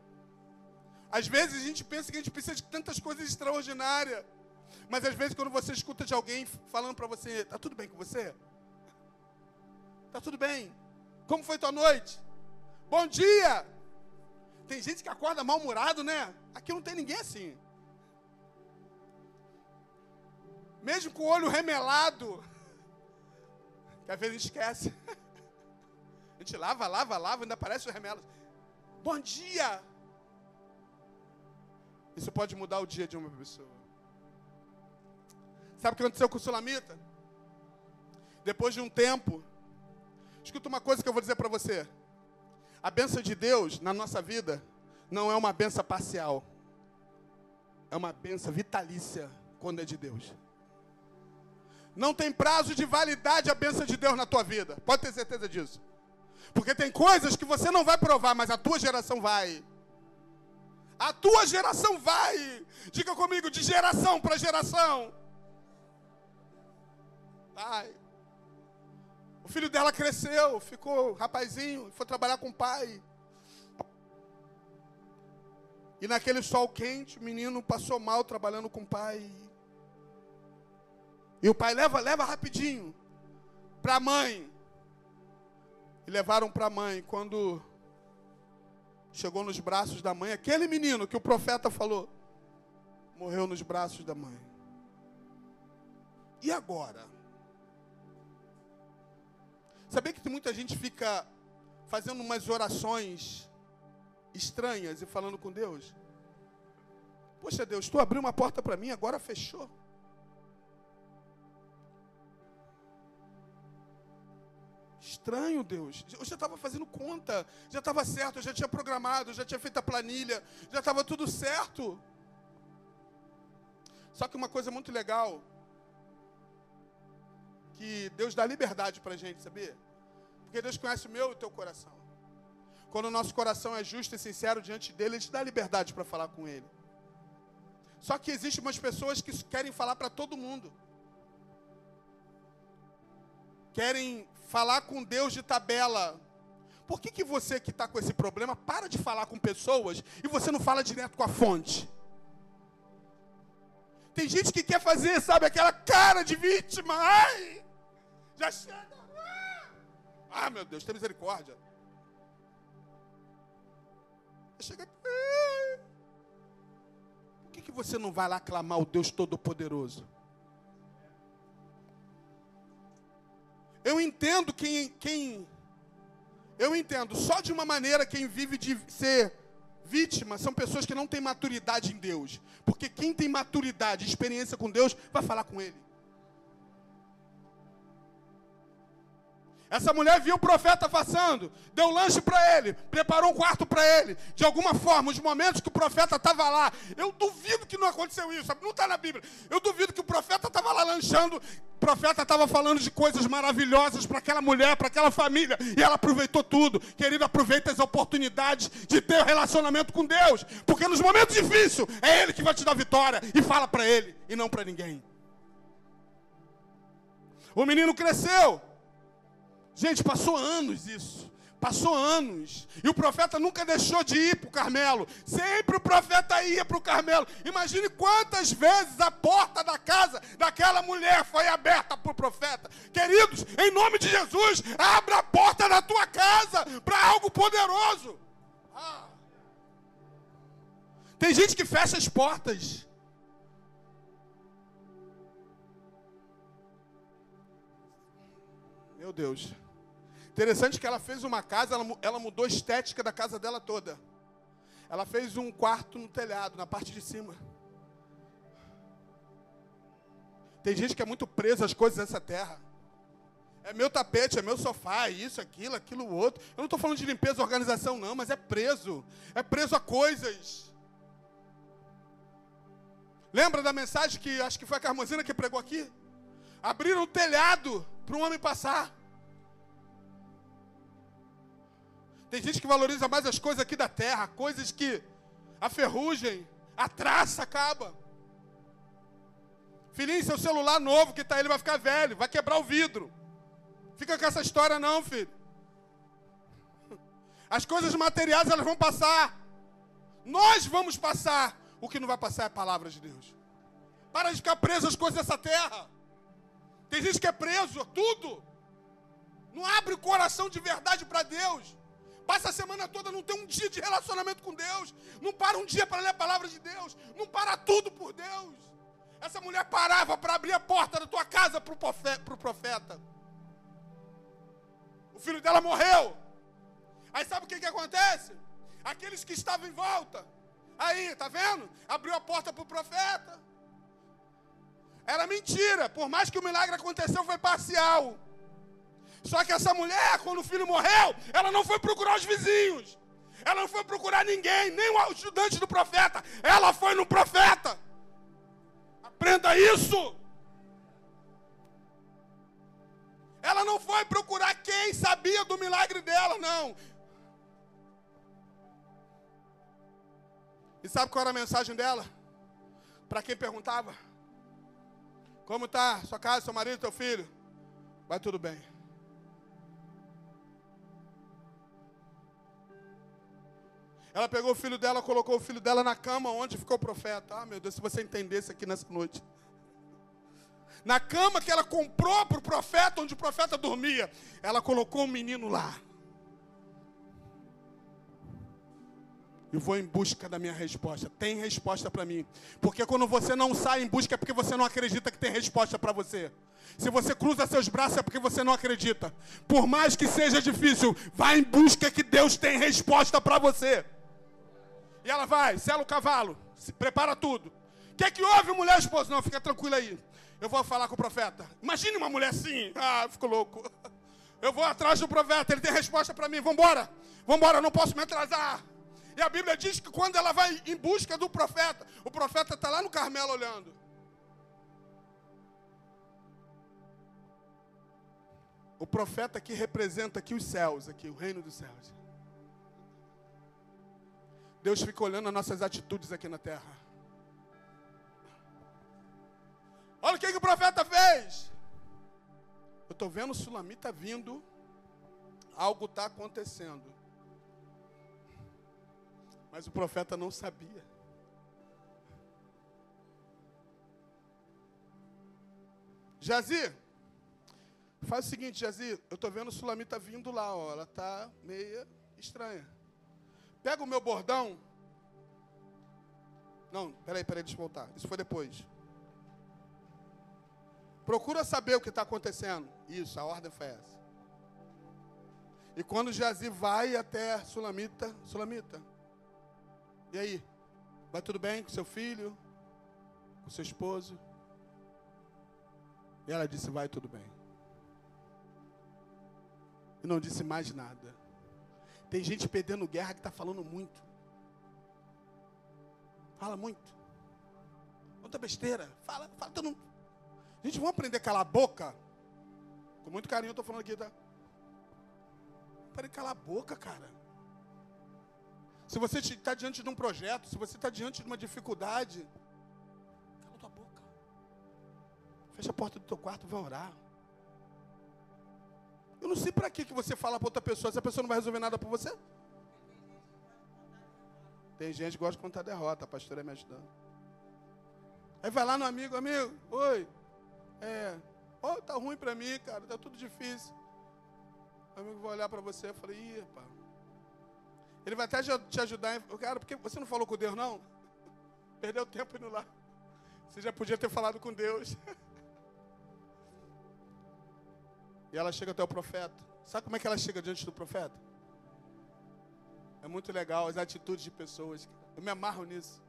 Às vezes a gente pensa que a gente precisa de tantas coisas extraordinárias. Mas às vezes quando você escuta de alguém falando para você, tá tudo bem com você? Tá tudo bem? Como foi tua noite? Bom dia! Tem gente que acorda mal-humorado, né? Aqui não tem ninguém assim. Mesmo com o olho remelado, que às vezes a gente esquece. A gente lava, lava, lava, ainda aparece o remelo. Bom dia! Isso pode mudar o dia de uma pessoa. Sabe o que aconteceu com o Sulamita? Depois de um tempo, escuta uma coisa que eu vou dizer para você. A benção de Deus na nossa vida não é uma benção parcial. É uma benção vitalícia quando é de Deus. Não tem prazo de validade a benção de Deus na tua vida. Pode ter certeza disso. Porque tem coisas que você não vai provar, mas a tua geração vai. A tua geração vai. Diga comigo, de geração para geração. Vai. O filho dela cresceu, ficou rapazinho, foi trabalhar com o pai. E naquele sol quente, o menino passou mal trabalhando com o pai. E o pai leva, leva rapidinho para a mãe. E levaram para a mãe. Quando chegou nos braços da mãe, aquele menino que o profeta falou, morreu nos braços da mãe. E agora? Sabia que muita gente fica fazendo umas orações estranhas e falando com Deus? Poxa, Deus, tu abriu uma porta para mim, agora fechou. Estranho, Deus. Eu já estava fazendo conta, já estava certo, já tinha programado, já tinha feito a planilha, já estava tudo certo. Só que uma coisa muito legal, que Deus dá liberdade para a gente, sabia? Porque Deus conhece o meu e o teu coração. Quando o nosso coração é justo e sincero diante dele, Ele te dá liberdade para falar com Ele. Só que existem umas pessoas que querem falar para todo mundo. Querem falar com Deus de tabela. Por que, que você que está com esse problema para de falar com pessoas e você não fala direto com a fonte? Tem gente que quer fazer, sabe, aquela cara de vítima. Ai! Já chega. Ah, meu Deus, tem misericórdia. Chega. Por que, que você não vai lá clamar o Deus Todo-Poderoso? Eu entendo quem, quem. Eu entendo, só de uma maneira quem vive de ser vítima são pessoas que não têm maturidade em Deus. Porque quem tem maturidade, experiência com Deus, vai falar com Ele. Essa mulher viu o profeta passando, deu lanche para ele, preparou um quarto para ele. De alguma forma, os momentos que o profeta estava lá, eu duvido que não aconteceu isso, não está na Bíblia. Eu duvido que o profeta estava lá lanchando, o profeta estava falando de coisas maravilhosas para aquela mulher, para aquela família, e ela aproveitou tudo. Querido, aproveita as oportunidades de ter um relacionamento com Deus, porque nos momentos difíceis é Ele que vai te dar vitória, e fala para Ele, e não para ninguém. O menino cresceu. Gente, passou anos isso. Passou anos. E o profeta nunca deixou de ir para o Carmelo. Sempre o profeta ia para o Carmelo. Imagine quantas vezes a porta da casa daquela mulher foi aberta para o profeta. Queridos, em nome de Jesus, abra a porta da tua casa para algo poderoso. Ah. Tem gente que fecha as portas. Meu Deus. Interessante que ela fez uma casa, ela, ela mudou a estética da casa dela toda. Ela fez um quarto no telhado, na parte de cima. Tem gente que é muito presa às coisas dessa terra. É meu tapete, é meu sofá, é isso, aquilo, aquilo, outro. Eu não estou falando de limpeza, organização, não, mas é preso. É preso a coisas. Lembra da mensagem que acho que foi a Carmozina que pregou aqui? Abriram o telhado para um homem passar. Tem gente que valoriza mais as coisas aqui da terra, coisas que a ferrugem, a traça acaba. Filhinho, seu celular novo que está aí, ele vai ficar velho, vai quebrar o vidro. Fica com essa história não, filho. As coisas materiais elas vão passar. Nós vamos passar. O que não vai passar é a palavra de Deus. Para de ficar preso às coisas dessa terra. Tem gente que é preso tudo. Não abre o coração de verdade para Deus. Passa a semana toda, não tem um dia de relacionamento com Deus. Não para um dia para ler a palavra de Deus. Não para tudo por Deus. Essa mulher parava para abrir a porta da tua casa para o profeta. O filho dela morreu. Aí sabe o que, que acontece? Aqueles que estavam em volta. Aí, tá vendo? Abriu a porta para o profeta. Era mentira. Por mais que o milagre aconteceu, foi parcial. Só que essa mulher, quando o filho morreu, ela não foi procurar os vizinhos. Ela não foi procurar ninguém, nem o ajudante do profeta. Ela foi no profeta. Aprenda isso. Ela não foi procurar quem sabia do milagre dela, não. E sabe qual era a mensagem dela? Para quem perguntava: Como está sua casa, seu marido, seu filho? Vai tudo bem. Ela pegou o filho dela, colocou o filho dela na cama onde ficou o profeta. Ah, meu Deus, se você entendesse aqui nessa noite. Na cama que ela comprou para o profeta, onde o profeta dormia, ela colocou o menino lá. e vou em busca da minha resposta. Tem resposta para mim. Porque quando você não sai em busca é porque você não acredita que tem resposta para você. Se você cruza seus braços é porque você não acredita. Por mais que seja difícil, vá em busca que Deus tem resposta para você. E ela vai, sela o cavalo, prepara tudo. O que é que houve, mulher esposa? Não, fica tranquila aí. Eu vou falar com o profeta. Imagine uma mulher assim. Ah, ficou louco. Eu vou atrás do profeta, ele tem resposta para mim. Vambora, vambora, não posso me atrasar. E a Bíblia diz que quando ela vai em busca do profeta, o profeta está lá no Carmelo olhando. O profeta que representa aqui os céus, aqui, o reino dos céus. Deus fica olhando as nossas atitudes aqui na terra. Olha o que, que o profeta fez. Eu estou vendo o Sulamita vindo, algo está acontecendo. Mas o profeta não sabia. Jazi, faz o seguinte, Jazi, eu estou vendo o Sulamita vindo lá, ó, ela está meia estranha. Pega o meu bordão. Não, peraí, peraí, deixa eu voltar. Isso foi depois. Procura saber o que está acontecendo. Isso, a ordem foi essa. E quando Jazi vai até Sulamita, Sulamita, e aí? Vai tudo bem com seu filho? Com seu esposo? E ela disse: Vai tudo bem. E não disse mais nada. Tem gente perdendo guerra que está falando muito. Fala muito. Muita besteira. Fala, fala todo mundo. Gente, vamos aprender a calar a boca? Com muito carinho eu estou falando aqui, tá? Para calar a boca, cara. Se você está diante de um projeto, se você está diante de uma dificuldade, cala tua boca. Fecha a porta do teu quarto, vai orar. Eu não sei para que você fala para outra pessoa se a pessoa não vai resolver nada para você. Tem gente que gosta de contar derrota, a pastora me ajudando. Aí vai lá no amigo, amigo, oi, é, oh, tá ruim para mim, cara, tá tudo difícil. O amigo vai olhar para você e fala, ih, pá, ele vai até te ajudar. Cara, porque você não falou com Deus, não? [laughs] Perdeu tempo indo lá. Você já podia ter falado com Deus. [laughs] E ela chega até o profeta. Sabe como é que ela chega diante do profeta? É muito legal as atitudes de pessoas. Eu me amarro nisso.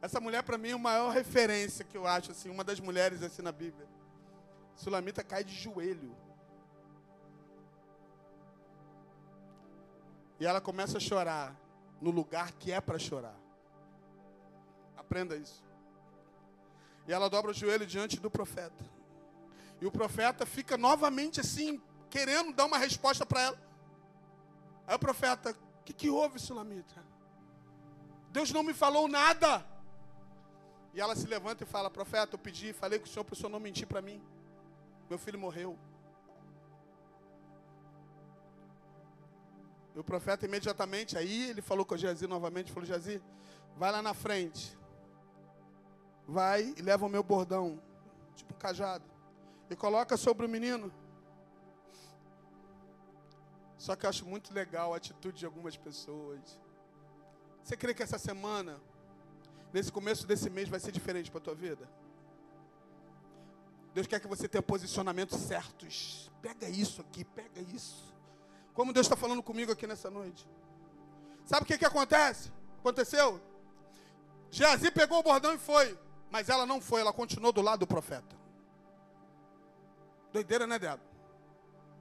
Essa mulher, para mim, é a maior referência que eu acho, assim, uma das mulheres assim na Bíblia. Sulamita cai de joelho. E ela começa a chorar no lugar que é para chorar. Aprenda isso. E ela dobra o joelho diante do profeta. E o profeta fica novamente assim, querendo dar uma resposta para ela. Aí o profeta, o que, que houve, Sulamita? Deus não me falou nada. E ela se levanta e fala, profeta, eu pedi, falei com o senhor para o senhor não mentir para mim. Meu filho morreu. E o profeta imediatamente, aí ele falou com Geazi novamente, falou, Geazi, vai lá na frente. Vai e leva o meu bordão, tipo um cajado, e coloca sobre o menino. Só que eu acho muito legal a atitude de algumas pessoas. Você crê que essa semana, nesse começo desse mês, vai ser diferente para a tua vida? Deus quer que você tenha posicionamentos certos. Pega isso aqui, pega isso. Como Deus está falando comigo aqui nessa noite. Sabe o que, que acontece? Aconteceu? Geazi pegou o bordão e foi. Mas ela não foi, ela continuou do lado do profeta. Doideira, né, Débora?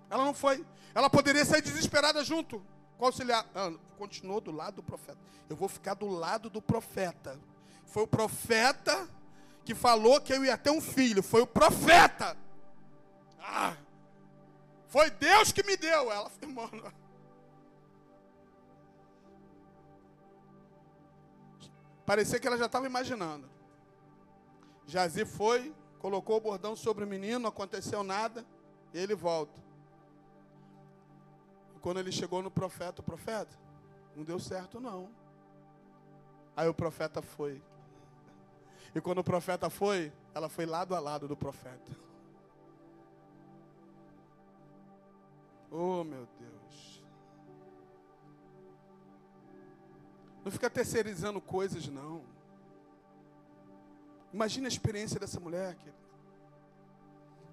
Ela não foi. Ela poderia sair desesperada junto com o auxiliar. Não, continuou do lado do profeta. Eu vou ficar do lado do profeta. Foi o profeta que falou que eu ia ter um filho. Foi o profeta. Ah, foi Deus que me deu. Ela afirmou. Parecia que ela já estava imaginando. Jazi foi, colocou o bordão sobre o menino, não aconteceu nada, e ele volta. E quando ele chegou no profeta, o profeta, Não deu certo, não. Aí o profeta foi. E quando o profeta foi, ela foi lado a lado do profeta. Oh, meu Deus. Não fica terceirizando coisas, não. Imagina a experiência dessa mulher, querido.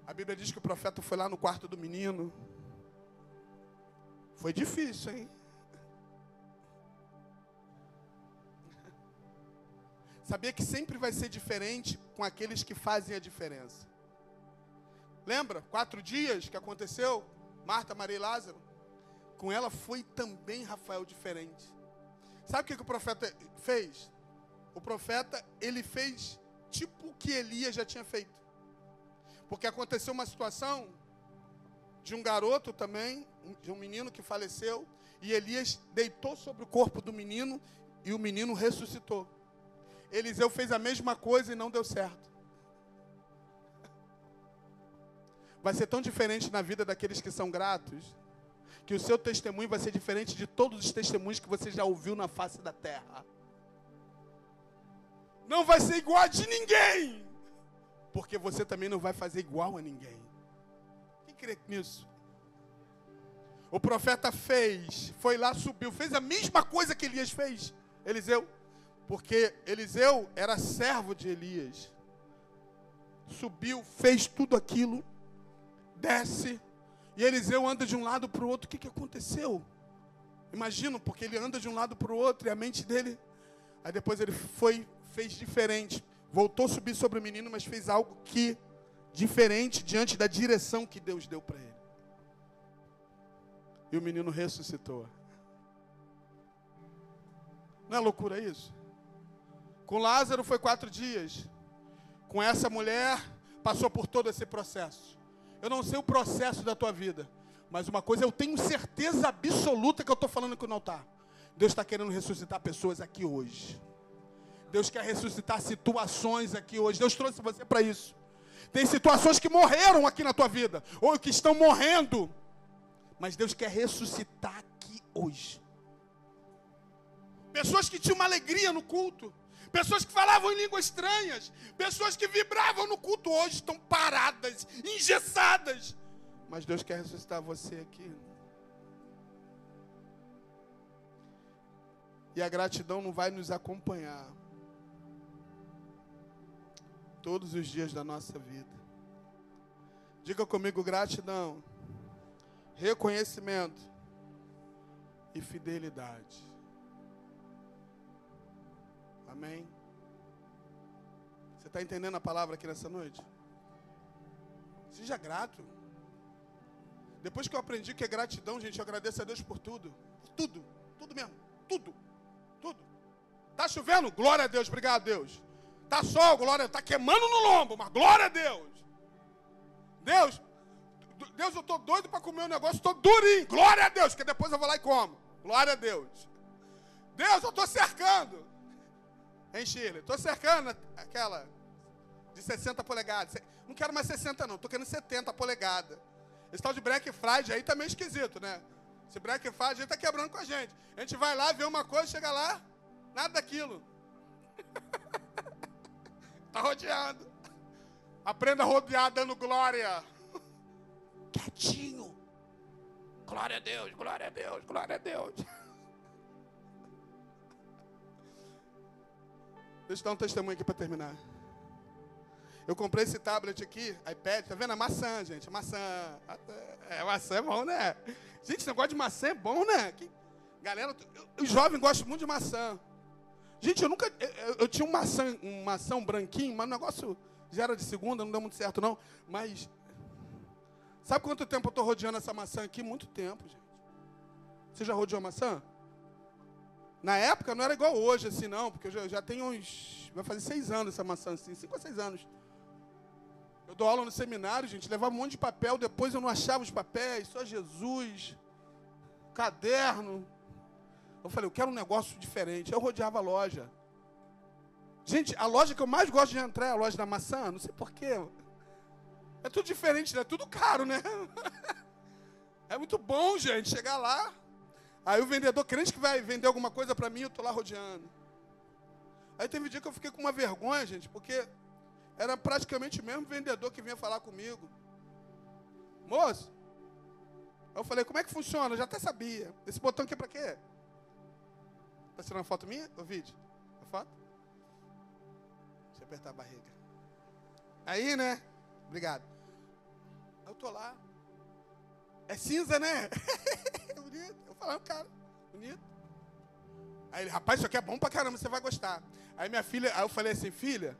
A Bíblia diz que o profeta foi lá no quarto do menino. Foi difícil, hein? [laughs] Sabia que sempre vai ser diferente com aqueles que fazem a diferença. Lembra? Quatro dias que aconteceu? Marta, Maria e Lázaro. Com ela foi também Rafael diferente. Sabe o que, que o profeta fez? O profeta, ele fez tipo que Elias já tinha feito. Porque aconteceu uma situação de um garoto também, de um menino que faleceu, e Elias deitou sobre o corpo do menino e o menino ressuscitou. Eliseu fez a mesma coisa e não deu certo. Vai ser tão diferente na vida daqueles que são gratos, que o seu testemunho vai ser diferente de todos os testemunhos que você já ouviu na face da terra. Não vai ser igual a de ninguém, porque você também não vai fazer igual a ninguém. Quem crê nisso? O profeta fez, foi lá, subiu, fez a mesma coisa que Elias fez, Eliseu, porque Eliseu era servo de Elias. Subiu, fez tudo aquilo desce, e Eliseu anda de um lado para o outro. O que, que aconteceu? Imagino, porque ele anda de um lado para o outro e a mente dele. Aí depois ele foi, fez diferente. Voltou a subir sobre o menino, mas fez algo que diferente diante da direção que Deus deu para ele. E o menino ressuscitou. Não é loucura isso? Com Lázaro foi quatro dias. Com essa mulher, passou por todo esse processo. Eu não sei o processo da tua vida. Mas uma coisa eu tenho certeza absoluta que eu estou falando que não está. Deus está querendo ressuscitar pessoas aqui hoje. Deus quer ressuscitar situações aqui hoje. Deus trouxe você para isso. Tem situações que morreram aqui na tua vida, ou que estão morrendo. Mas Deus quer ressuscitar aqui hoje. Pessoas que tinham uma alegria no culto, pessoas que falavam em línguas estranhas, pessoas que vibravam no culto hoje estão paradas, engessadas. Mas Deus quer ressuscitar você aqui. E a gratidão não vai nos acompanhar todos os dias da nossa vida. Diga comigo gratidão, reconhecimento e fidelidade. Amém? Você está entendendo a palavra aqui nessa noite? Seja grato. Depois que eu aprendi que é gratidão, gente, eu agradeço a Deus por tudo. Por tudo. Tudo mesmo. Tudo. Tudo. Tá chovendo? Glória a Deus. Obrigado, Deus. Tá sol? Glória. Tá queimando no lombo, mas glória a Deus. Deus, Deus, eu tô doido para comer um negócio, tô durinho. Glória a Deus, que depois eu vou lá e como. Glória a Deus. Deus, eu tô cercando. Hein, Chile? Estou cercando aquela de 60 polegadas. Não quero mais 60, não. Estou querendo 70 polegadas. Esse tal de Black Friday aí tá esquisito, né? Esse Black Friday aí tá quebrando com a gente. A gente vai lá, vê uma coisa, chega lá, nada daquilo. [laughs] tá rodeando. Aprenda a rodear dando glória. Quietinho. Glória a Deus, glória a Deus, glória a Deus. Deixa eu dar um testemunho aqui para terminar. Eu comprei esse tablet aqui, iPad, tá vendo? É maçã, gente. É maçã. É, maçã é bom, né? Gente, esse negócio de maçã é bom, né? Que... Galera, os jovens gostam muito de maçã. Gente, eu nunca. Eu, eu, tinha um maçã, um maçã branquinho, mas o negócio já era de segunda, não deu muito certo, não. Mas. Sabe quanto tempo eu estou rodeando essa maçã aqui? Muito tempo, gente. Você já rodeou maçã? Na época não era igual hoje, assim, não, porque eu já, já tenho uns. Vai fazer seis anos essa maçã, assim, cinco a seis anos. Eu dou aula no seminário, gente, levava um monte de papel, depois eu não achava os papéis, só Jesus, caderno. Eu falei, eu quero um negócio diferente. Eu rodeava a loja. Gente, a loja que eu mais gosto de entrar é a loja da maçã, não sei porquê. É tudo diferente, né? É tudo caro, né? [laughs] É muito bom, gente, chegar lá. Aí o vendedor crente que vai vender alguma coisa para mim, eu tô lá rodeando. Aí teve um dia que eu fiquei com uma vergonha, gente, porque era praticamente o mesmo vendedor que vinha falar comigo. Moço, eu falei, como é que funciona? Eu já até sabia. Esse botão aqui é para quê? Tá tirando foto minha? O vídeo? A foto? Deixa eu apertar a barriga. Aí, né? Obrigado. Eu tô lá. É cinza, né? [laughs] bonito. Eu falei, cara, bonito. Aí ele, rapaz, isso aqui é bom pra caramba, você vai gostar. Aí minha filha, aí eu falei assim, filha,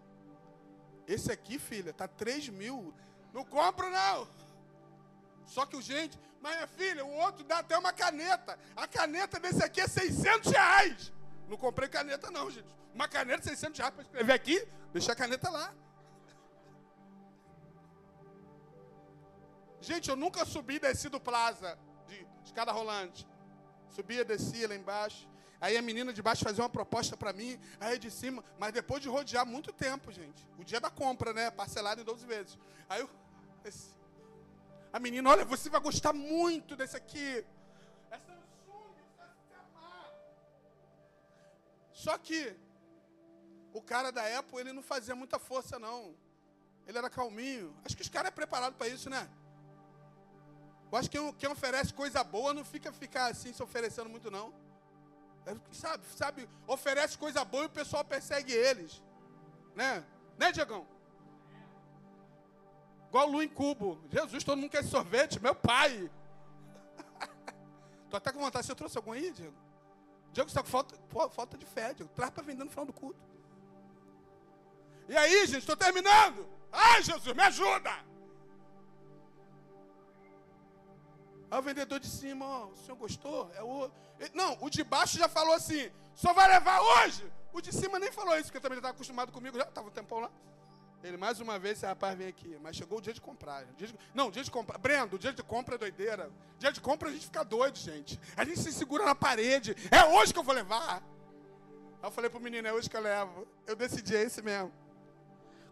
esse aqui, filha, tá 3 mil. Não compro, não. Só que o gente, mas minha filha, o outro dá até uma caneta. A caneta desse aqui é 600 reais. Não comprei caneta, não, gente. Uma caneta, 600 reais para escrever aqui, deixa a caneta lá. Gente, eu nunca subi e desci do Plaza, de escada rolante. Subia, descia lá embaixo. Aí a menina de baixo fazia uma proposta para mim, aí de cima, mas depois de rodear muito tempo, gente. O dia da compra, né? Parcelado em 12 vezes. Aí eu. Esse, a menina, olha, você vai gostar muito desse aqui. É Samsung, vai se amar. Só que o cara da Apple, ele não fazia muita força, não. Ele era calminho. Acho que os caras é preparado para isso, né? Eu acho que quem, oferece coisa boa não fica ficar assim se oferecendo muito, não. É, sabe, sabe, oferece coisa boa e o pessoal persegue eles. Né? Né, Diegão? Igual Lu em cubo. Jesus, todo mundo quer sorvete. Meu pai. [laughs] Tô até com vontade. Você trouxe algum aí, Diego? Diego, está com falta, falta de fé, Diego. Traz para vender no final do culto. E aí, gente, estou terminando. Ai, Jesus, me ajuda. Aí o vendedor de cima, ó, o senhor gostou? É o... Não, o de baixo já falou assim, só vai levar hoje? O de cima nem falou isso, porque também já estava acostumado comigo, já estava um tempão lá. Ele, mais uma vez, esse rapaz vem aqui, mas chegou o dia de comprar. Dia de... Não, dia de comprar. Brendo, dia de compra é doideira. Dia de compra a gente fica doido, gente. A gente se segura na parede. É hoje que eu vou levar. Aí eu falei pro menino, é hoje que eu levo. Eu decidi, é esse mesmo.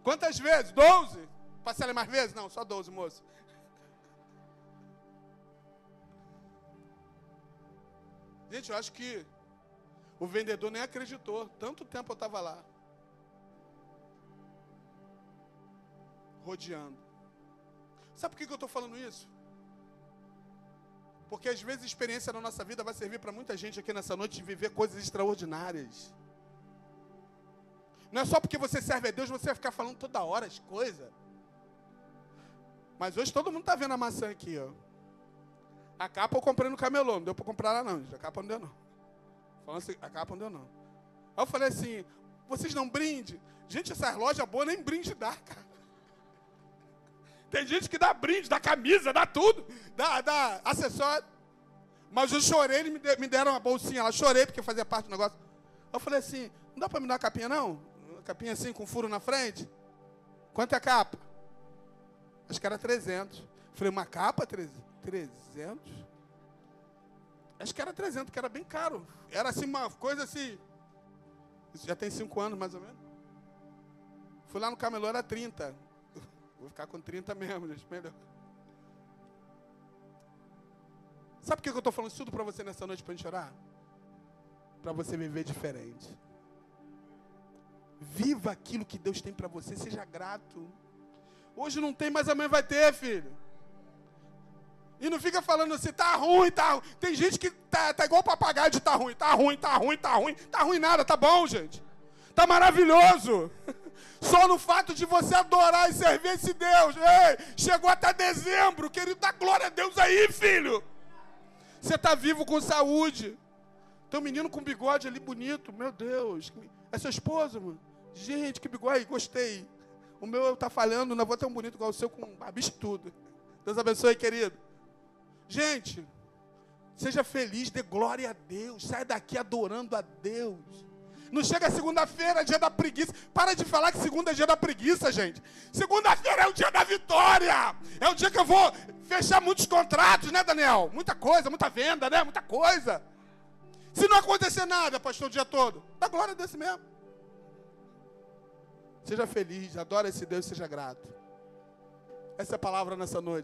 Quantas vezes? Doze? Parcela mais vezes? Não, só doze, moço. Gente, eu acho que o vendedor nem acreditou. Tanto tempo eu estava lá. Rodeando. Sabe por que eu estou falando isso? Porque às vezes a experiência na nossa vida vai servir para muita gente aqui nessa noite de viver coisas extraordinárias. Não é só porque você serve a Deus, você vai ficar falando toda hora as coisas. Mas hoje todo mundo está vendo a maçã aqui, ó. A capa eu comprei no camelô, não deu para comprar lá não. A capa não deu não. Falando assim, a capa não deu não. Aí eu falei assim, vocês não brinde? Gente, essas lojas boas nem brinde dá, cara. Tem gente que dá brinde, dá camisa, dá tudo, dá, dá acessório. Mas eu chorei, eles me deram uma bolsinha lá, chorei porque fazia parte do negócio. Eu falei assim, não dá para me dar uma capinha não? Uma capinha assim com furo na frente? Quanto é a capa? Acho que era 300. falei, uma capa? 300? 300? Acho que era 300, que era bem caro. Era assim uma coisa assim. Isso já tem 5 anos mais ou menos. Fui lá no camelô, era 30. Vou ficar com 30 mesmo, gente, melhor. Sabe por que eu estou falando isso tudo para você nessa noite para a gente orar? Para você viver diferente. Viva aquilo que Deus tem para você, seja grato. Hoje não tem, mas amanhã vai ter, filho. E não fica falando assim, tá ruim, tá ruim. Tem gente que tá, tá igual papagaio de tá ruim, tá ruim, tá ruim, tá ruim. Tá ruim nada, tá bom, gente. Tá maravilhoso. [laughs] Só no fato de você adorar e servir esse Deus. Ei, chegou até dezembro, querido, dá glória a Deus aí, filho. Você tá vivo com saúde. Tem um menino com bigode ali bonito, meu Deus. É seu esposo, mano? Gente, que bigode, gostei. O meu tá falhando, não vou tão bonito igual o seu, com barbicha tudo. Deus abençoe, querido. Gente, seja feliz, dê glória a Deus, sai daqui adorando a Deus. Não chega segunda-feira, dia da preguiça. Para de falar que segunda é dia da preguiça, gente. Segunda-feira é o dia da vitória. É o dia que eu vou fechar muitos contratos, né, Daniel? Muita coisa, muita venda, né? Muita coisa. Se não acontecer nada, pastor, o dia todo, dá glória Deus mesmo. Seja feliz, adore esse Deus, seja grato. Essa é a palavra nessa noite.